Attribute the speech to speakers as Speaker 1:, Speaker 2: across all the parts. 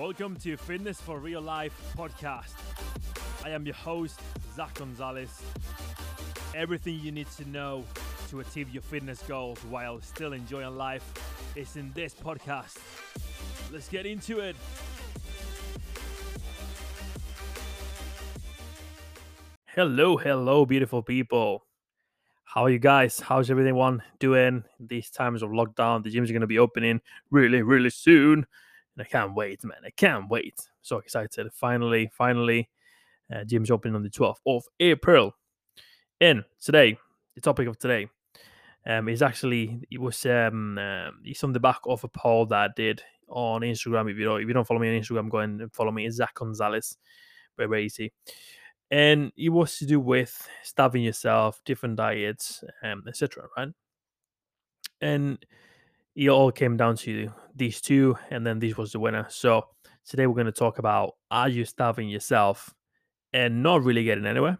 Speaker 1: Welcome to Fitness for Real Life podcast. I am your host, Zach Gonzalez. Everything you need to know to achieve your fitness goals while still enjoying life is in this podcast. Let's get into it. Hello, hello, beautiful people. How are you guys? How's everyone doing? These times of lockdown, the gyms are going to be opening really, really soon. And I can't wait, man. I can't wait. So excited. Finally, finally, uh, gyms opening on the 12th of April. And today, the topic of today um, is actually, it was, um, uh, it's on the back of a poll that I did on Instagram. If you don't, if you don't follow me on Instagram, go and follow me. It's Zach Gonzalez. Very, very easy and it was to do with starving yourself, different diets, um, etc. Right, and it all came down to these two, and then this was the winner. So today we're going to talk about are you starving yourself and not really getting anywhere.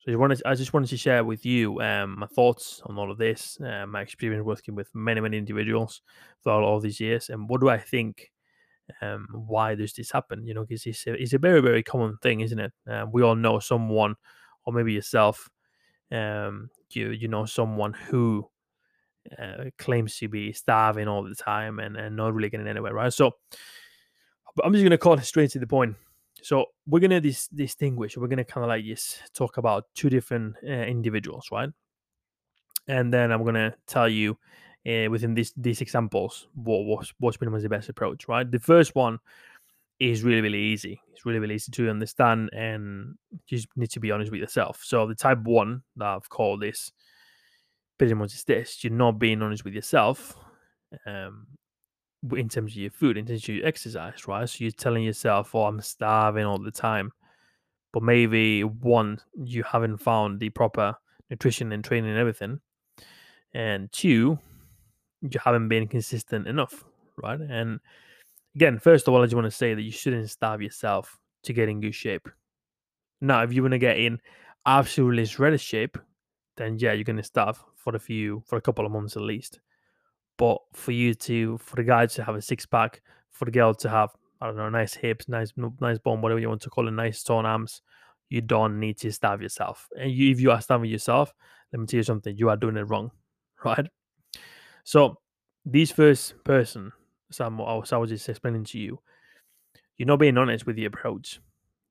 Speaker 1: So I, wanted, I just wanted to share with you um, my thoughts on all of this, uh, my experience working with many, many individuals all, all these years, and what do I think um, why does this happen? You know, because it's a, it's a very, very common thing, isn't it? Uh, we all know someone, or maybe yourself, um, you you know someone who uh, claims to be starving all the time and, and not really getting anywhere, right? So I'm just gonna call it straight to the point. So we're gonna dis- distinguish. We're gonna kind of like just talk about two different uh, individuals, right? And then I'm gonna tell you uh, within these these examples what was what's pretty much the best approach, right? The first one is really really easy. It's really really easy to understand, and you just need to be honest with yourself. So the type one that I've called this pretty much is this: you're not being honest with yourself. Um, in terms of your food, in terms of your exercise, right? So you're telling yourself, "Oh, I'm starving all the time," but maybe one, you haven't found the proper nutrition and training and everything, and two, you haven't been consistent enough, right? And again, first of all, I just want to say that you shouldn't starve yourself to get in good shape. Now, if you want to get in absolutely shredded shape, then yeah, you're gonna starve for a few for a couple of months at least. But for you to for the guy to have a six pack, for the girl to have I don't know, nice hips, nice nice bone, whatever you want to call it, nice toned arms, you don't need to starve yourself. And you, if you are starving yourself, let me tell you something, you are doing it wrong, right? So this first person, Sam, I was just explaining to you, you're not being honest with the approach.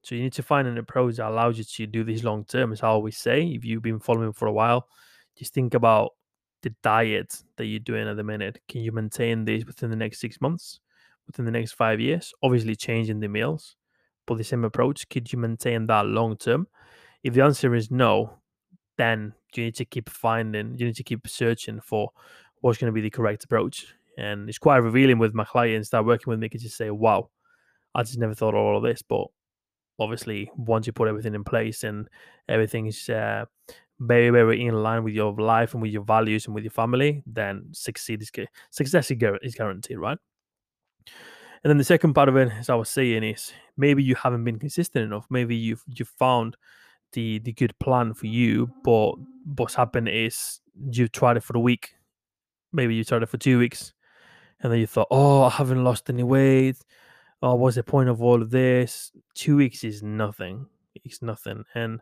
Speaker 1: So you need to find an approach that allows you to do this long term. As I always say, if you've been following for a while, just think about the diet that you're doing at the minute. Can you maintain this within the next six months, within the next five years? Obviously, changing the meals, but the same approach. Could you maintain that long term? If the answer is no, then you need to keep finding, you need to keep searching for what's going to be the correct approach. And it's quite revealing with my clients that working with me can just say, wow, I just never thought of all of this. But obviously, once you put everything in place and everything is uh, very, very in line with your life and with your values and with your family, then succeed is, success is guaranteed, right? And then the second part of it, as I was saying, is maybe you haven't been consistent enough. Maybe you've you found the the good plan for you, but what's happened is you've tried it for a week maybe you tried it for two weeks and then you thought, oh, I haven't lost any weight. Oh, what's the point of all of this? Two weeks is nothing. It's nothing. And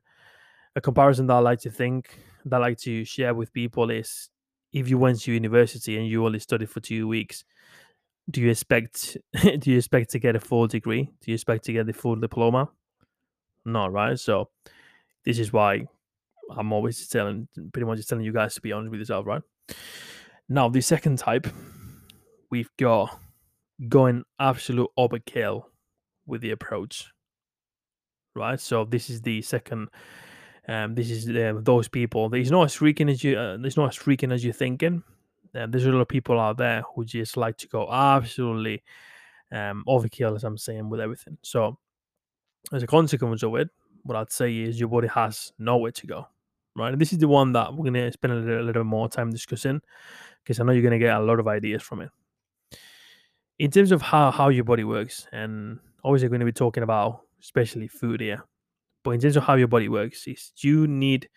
Speaker 1: a comparison that I like to think, that I like to share with people is if you went to university and you only studied for two weeks, do you expect do you expect to get a full degree? Do you expect to get the full diploma? No, right? So this is why I'm always telling pretty much just telling you guys to be honest with yourself, right? Now, the second type, we've got going absolute overkill with the approach, right? So this is the second. Um, this is um, those people. There's not as freaking as you. Uh, there's not as freaking as you're thinking. Um, there's a lot of people out there who just like to go absolutely um, overkill, as I'm saying, with everything. So, as a consequence of it, what I'd say is your body has nowhere to go, right? And this is the one that we're gonna spend a little, a little more time discussing because I know you're going to get a lot of ideas from it. In terms of how, how your body works, and obviously going to be talking about especially food here, but in terms of how your body works, is you need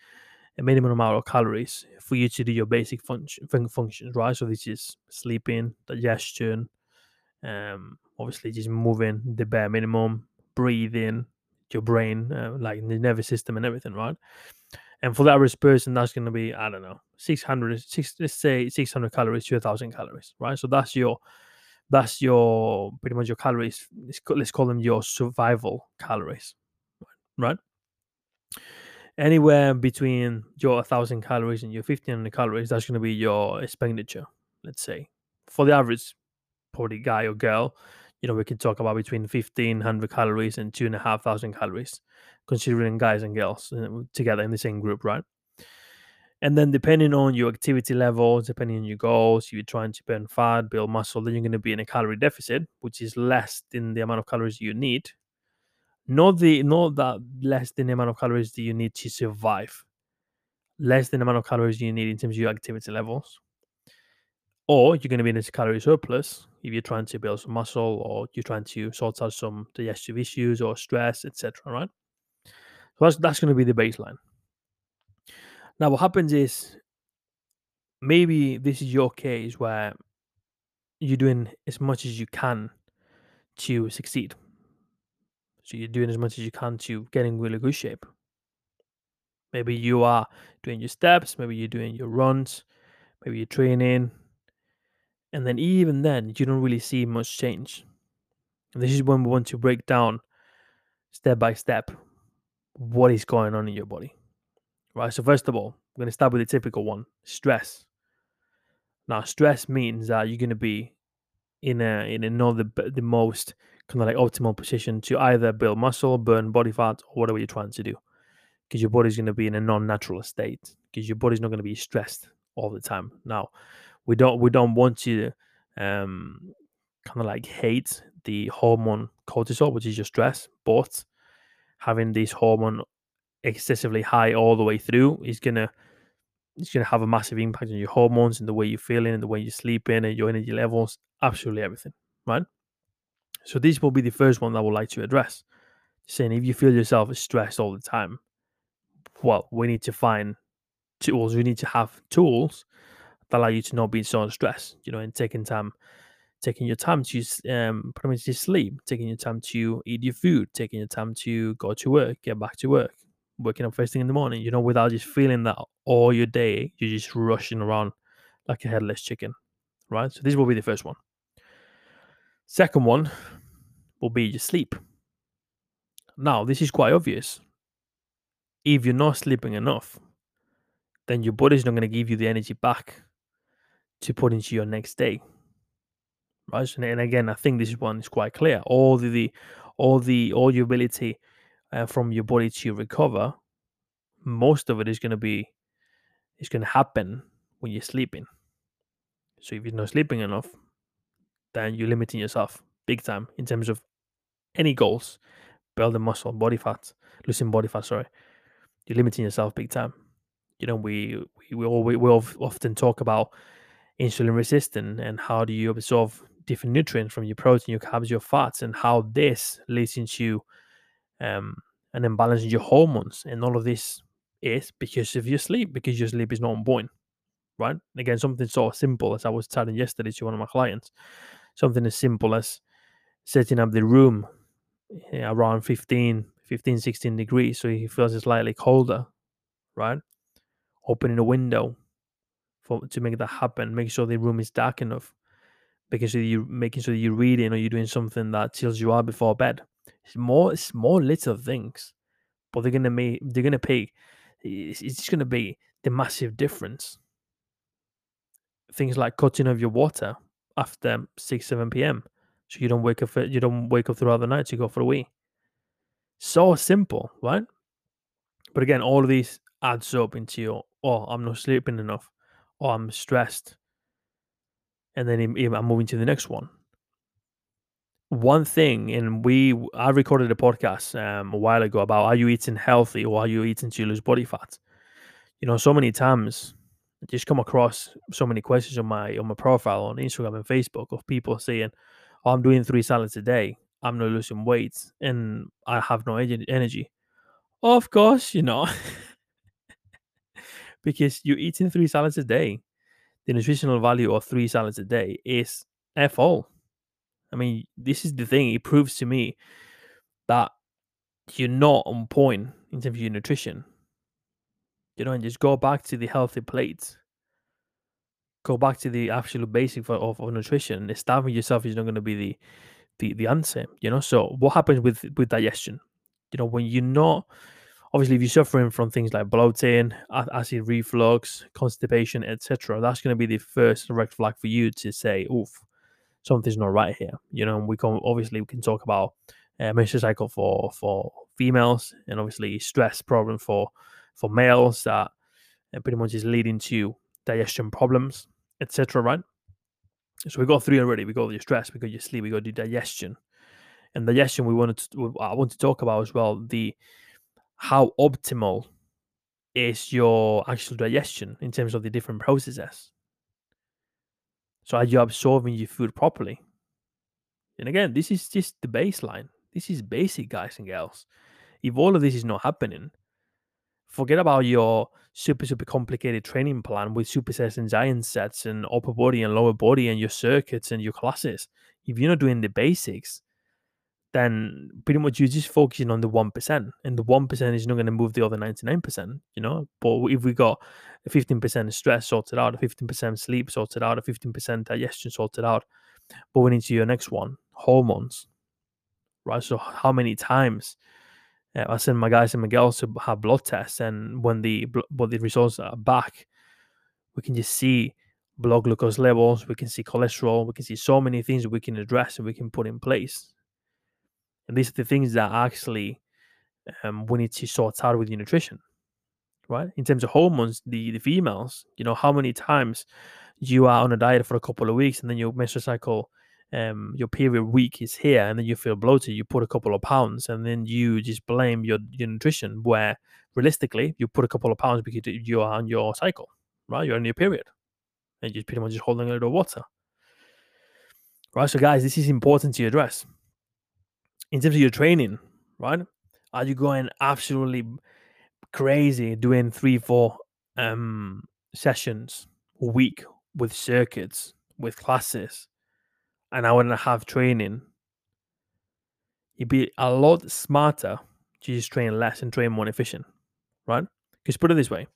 Speaker 1: a minimum amount of calories for you to do your basic function, functions, right? So this is sleeping, digestion, um, obviously just moving the bare minimum, breathing, your brain, uh, like the nervous system and everything, right? And for the average person, that's going to be, I don't know, 600, six, let's say 600 calories to 1,000 calories, right? So that's your, that's your, pretty much your calories. Let's call, let's call them your survival calories, right? Anywhere between your 1,000 calories and your 1,500 calories, that's going to be your expenditure, let's say. For the average probably guy or girl, you know, we can talk about between 1,500 calories and 2,500 calories, considering guys and girls uh, together in the same group, right? And then depending on your activity levels, depending on your goals, if you're trying to burn fat, build muscle, then you're going to be in a calorie deficit, which is less than the amount of calories you need. Not the not that less than the amount of calories that you need to survive. Less than the amount of calories you need in terms of your activity levels. Or you're going to be in a calorie surplus if you're trying to build some muscle or you're trying to sort out some digestive issues or stress, etc. Right? So that's that's going to be the baseline. Now, what happens is maybe this is your case where you're doing as much as you can to succeed. So you're doing as much as you can to get in really good shape. Maybe you are doing your steps, maybe you're doing your runs, maybe you're training. And then even then, you don't really see much change. And this is when we want to break down step by step what is going on in your body. Right. So first of all, I'm going to start with the typical one: stress. Now, stress means that you're going to be in a in another the most kind of like optimal position to either build muscle, burn body fat, or whatever you're trying to do, because your body's going to be in a non-natural state, because your body's not going to be stressed all the time. Now, we don't we don't want to um, kind of like hate the hormone cortisol, which is your stress, but having this hormone excessively high all the way through is gonna it's gonna have a massive impact on your hormones and the way you're feeling and the way you're sleeping and your energy levels, absolutely everything, right? So this will be the first one that I would like to address. Saying if you feel yourself stressed all the time, well, we need to find tools. We need to have tools that allow you to not be so stressed, you know, and taking time taking your time to um, pretty much to sleep, taking your time to eat your food, taking your time to go to work, get back to work, waking up first thing in the morning, you know, without just feeling that all your day you're just rushing around like a headless chicken, right? So this will be the first one. Second one will be your sleep. Now, this is quite obvious. If you're not sleeping enough, then your body's not going to give you the energy back to put into your next day right? And, again, I think this one is quite clear. All the, the all the all your ability uh, from your body to recover, most of it is going to be is going to happen when you're sleeping. So if you're not sleeping enough, then you're limiting yourself big time in terms of any goals, building muscle, body fat, losing body fat. Sorry, you're limiting yourself big time. You know, we we we, all, we, we often talk about insulin resistance and how do you absorb different nutrients from your protein, your carbs, your fats, and how this leads into um, an imbalance in your hormones. And all of this is because of your sleep, because your sleep is not on point, right? Again, something so simple as I was telling yesterday to one of my clients, something as simple as setting up the room eh, around 15, 15, 16 degrees so he feels slightly colder, right? Opening a window for to make that happen. Make sure the room is dark enough sure you're making sure you're reading or you're doing something that chills you out before bed. More small little things, but they're gonna make they're gonna pay. It's, it's just gonna be the massive difference. Things like cutting off your water after six seven p.m. so you don't wake up you don't wake up throughout the night You go for a wee. So simple, right? But again, all of these adds up into your oh I'm not sleeping enough, oh I'm stressed, and then I'm moving to the next one. One thing, and we I recorded a podcast um, a while ago about are you eating healthy or are you eating to lose body fat? You know, so many times I just come across so many questions on my on my profile on Instagram and Facebook of people saying, "Oh, I'm doing three salads a day. I'm not losing weight, and I have no energy." Of course, you know, because you're eating three salads a day the nutritional value of three salads a day is F all. I mean, this is the thing. It proves to me that you're not on point in terms of your nutrition. You know, and just go back to the healthy plates. Go back to the absolute basic of, of, of nutrition. Starving yourself is not going to be the, the the answer. You know, so what happens with with digestion? You know, when you're not obviously if you're suffering from things like bloating, acid reflux, constipation, etc., that's going to be the first red flag for you to say, "Oof, something's not right here." You know, we can obviously we can talk about uh, menstrual cycle for for females, and obviously stress problem for for males that uh, pretty much is leading to digestion problems, etc. Right? So we got three already. We got your stress, we got your sleep, we got the digestion, and digestion. We wanted to, I want to talk about as well the how optimal is your actual digestion in terms of the different processes. So are you absorbing your food properly? And again, this is just the baseline. This is basic, guys and girls. If all of this is not happening, forget about your super, super complicated training plan with supersets and giant sets and upper body and lower body and your circuits and your classes. If you're not doing the basics, then pretty much you're just focusing on the 1%. And the 1% is not going to move the other 99%, you know? But if we got a 15% stress sorted out, a 15% sleep sorted out, a 15% digestion sorted out, moving into your next one, hormones, right? So how many times uh, I send my guys and my girls to have blood tests, and when the when the results are back, we can just see blood glucose levels, we can see cholesterol, we can see so many things that we can address and we can put in place and these are the things that actually um, we need to sort out with your nutrition, right? In terms of hormones, the, the females, you know, how many times you are on a diet for a couple of weeks and then your menstrual cycle, um, your period week is here and then you feel bloated, you put a couple of pounds and then you just blame your, your nutrition where realistically you put a couple of pounds because you are on your cycle, right? You're on your period and you're pretty much just holding a little water. Right. So guys, this is important to address in terms of your training, right? Are you going absolutely crazy doing three, four um, sessions a week with circuits, with classes, an hour and a half training? You'd be a lot smarter to just train less and train more efficient, right? Because put it this way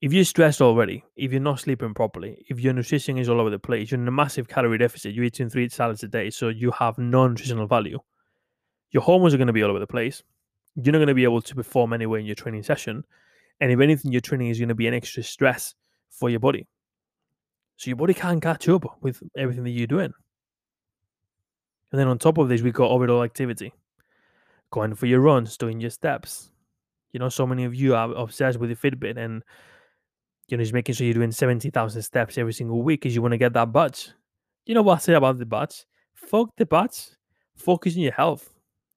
Speaker 1: if you're stressed already, if you're not sleeping properly, if your nutrition is all over the place, you're in a massive calorie deficit, you're eating three salads a day, so you have no nutritional value your hormones are going to be all over the place. You're not going to be able to perform anywhere in your training session. And if anything, your training is going to be an extra stress for your body. So your body can't catch up with everything that you're doing. And then on top of this, we've got overall activity. Going for your runs, doing your steps. You know, so many of you are obsessed with the Fitbit and you know, just making sure you're doing 70,000 steps every single week because you want to get that budge. You know what I say about the budge? Fuck the budge. Focus on your health.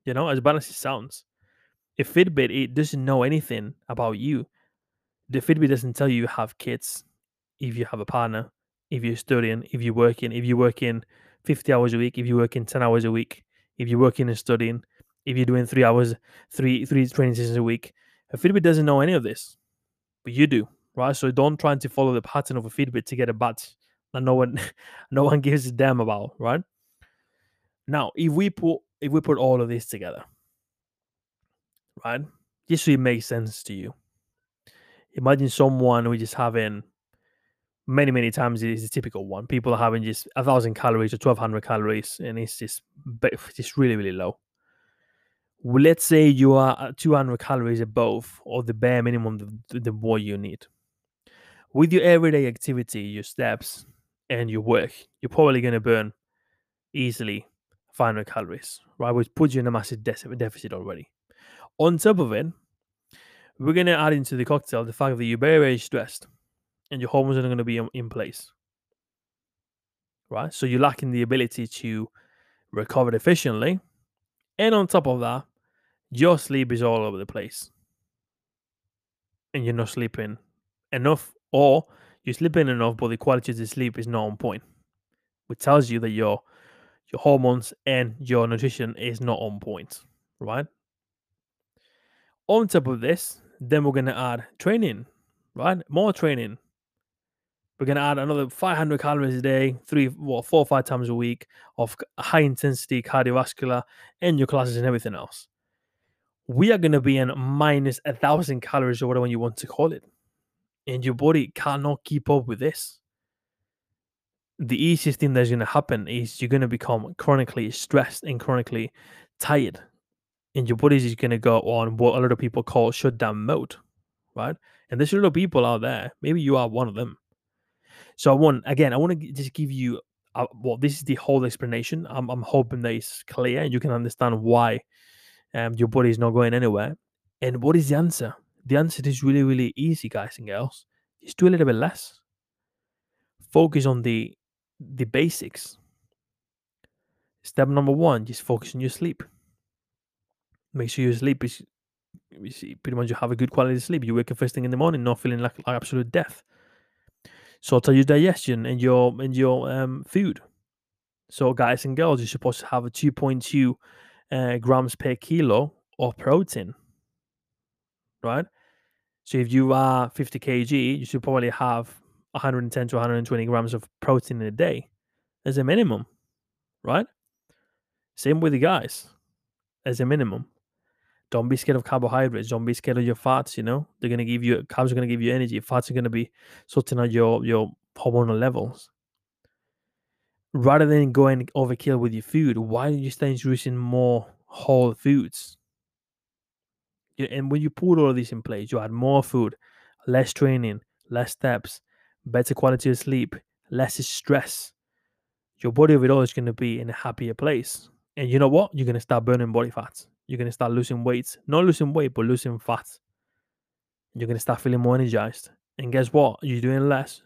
Speaker 1: You know, as bad as it sounds, if Fitbit it doesn't know anything about you, the Fitbit doesn't tell you you have kids, if you have a partner, if you're studying, if you're working, if you're working 50 hours a week, if you're working 10 hours a week, if you're working and studying, if you're doing three hours, three three training sessions a week. A Fitbit doesn't know any of this, but you do, right? So don't try to follow the pattern of a Fitbit to get a badge that no one no one gives a damn about, right? Now, if we put if we put all of this together, right? So it makes sense to you. Imagine someone who just having many, many times is a typical one. People are having just a thousand calories or twelve hundred calories, and it's just just really, really low. Well, let's say you are two hundred calories above, or the bare minimum, the, the more you need. With your everyday activity, your steps, and your work, you're probably going to burn easily 500 calories, right? Which puts you in a massive de- deficit already. On top of it, we're going to add into the cocktail the fact that you're very, very stressed and your hormones are going to be in place, right? So you're lacking the ability to recover efficiently. And on top of that, your sleep is all over the place. And you're not sleeping enough, or you're sleeping enough, but the quality of the sleep is not on point, which tells you that you're your hormones and your nutrition is not on point, right? On top of this, then we're going to add training, right? More training. We're gonna add another 500 calories a day, three, what, four or five times a week of high intensity cardiovascular and your classes and everything else. We are gonna be in minus a thousand calories or whatever you want to call it, and your body cannot keep up with this. The easiest thing that's gonna happen is you're gonna become chronically stressed and chronically tired, and your body is gonna go on what a lot of people call shutdown mode, right? And there's a lot of people out there. Maybe you are one of them so I want again, I want to just give you uh, well, this is the whole explanation. I'm, I'm hoping that it's clear and you can understand why um, your body is not going anywhere. And what is the answer? The answer is really, really easy, guys and girls. Just do a little bit less. Focus on the the basics. Step number one, just focus on your sleep. Make sure your sleep is you see, pretty much you have a good quality sleep. You wake up first thing in the morning, not feeling like, like absolute death sort of your digestion and your and your um, food. So, guys and girls, you're supposed to have a 2.2 uh, grams per kilo of protein, right? So, if you are 50 kg, you should probably have 110 to 120 grams of protein in a day as a minimum, right? Same with the guys, as a minimum. Don't be scared of carbohydrates. Don't be scared of your fats. You know they're gonna give you carbs are gonna give you energy. Fats are gonna be sorting out your your hormonal levels. Rather than going overkill with your food, why don't you start introducing more whole foods? And when you put all of this in place, you add more food, less training, less steps, better quality of sleep, less stress. Your body overall is going to be in a happier place. And you know what? You're going to start burning body fat you're going to start losing weight. Not losing weight, but losing fat. You're going to start feeling more energized. And guess what? You're doing less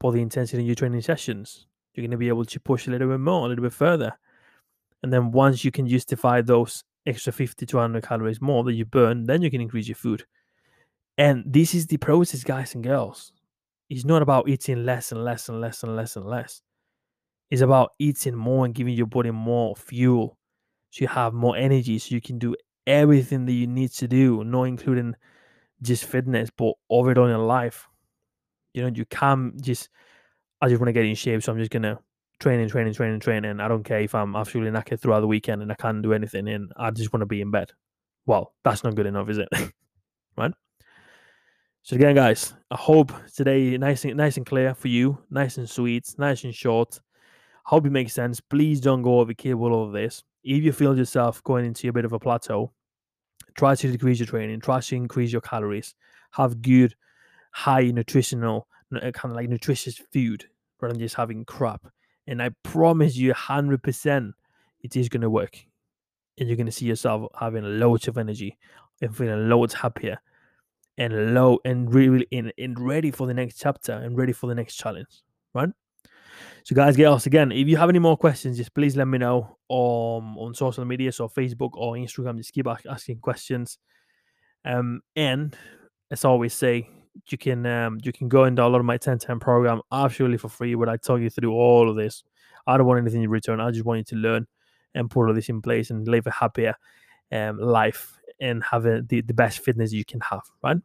Speaker 1: for the intensity in your training sessions. You're going to be able to push a little bit more, a little bit further. And then once you can justify those extra 50 to 100 calories more that you burn, then you can increase your food. And this is the process, guys and girls. It's not about eating less and less and less and less and less. It's about eating more and giving your body more fuel so you have more energy so you can do everything that you need to do not including just fitness but overall in life. You know you can't just i just want to get in shape so i'm just gonna train and train and train and train and i don't care if i'm absolutely knackered throughout the weekend and i can't do anything and i just want to be in bed. Well that's not good enough is it? Right so again guys i hope today nice and nice and clear for you nice and sweet nice and short. Hope it makes sense. Please don't go overkill of this. If you feel yourself going into a bit of a plateau, try to decrease your training, try to increase your calories, have good, high nutritional, uh, kind of like nutritious food rather than just having crap. And I promise you, 100%, it is going to work. And you're going to see yourself having loads of energy and feeling loads happier and low and really in, and ready for the next chapter and ready for the next challenge, right? So, guys, girls, again, if you have any more questions, just please let me know um, on social media, so Facebook or Instagram. Just keep asking questions. Um, and as I always say, you can um, you can go and download my 1010 program absolutely for free, where I talk you through all of this. I don't want anything in return. I just want you to learn and put all this in place and live a happier um, life and having the, the best fitness you can have, right?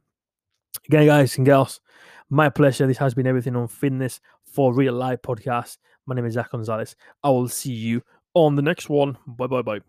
Speaker 1: Again, guys and girls, my pleasure. This has been everything on fitness for real life podcast. My name is Zach Gonzalez. I will see you on the next one. Bye bye bye.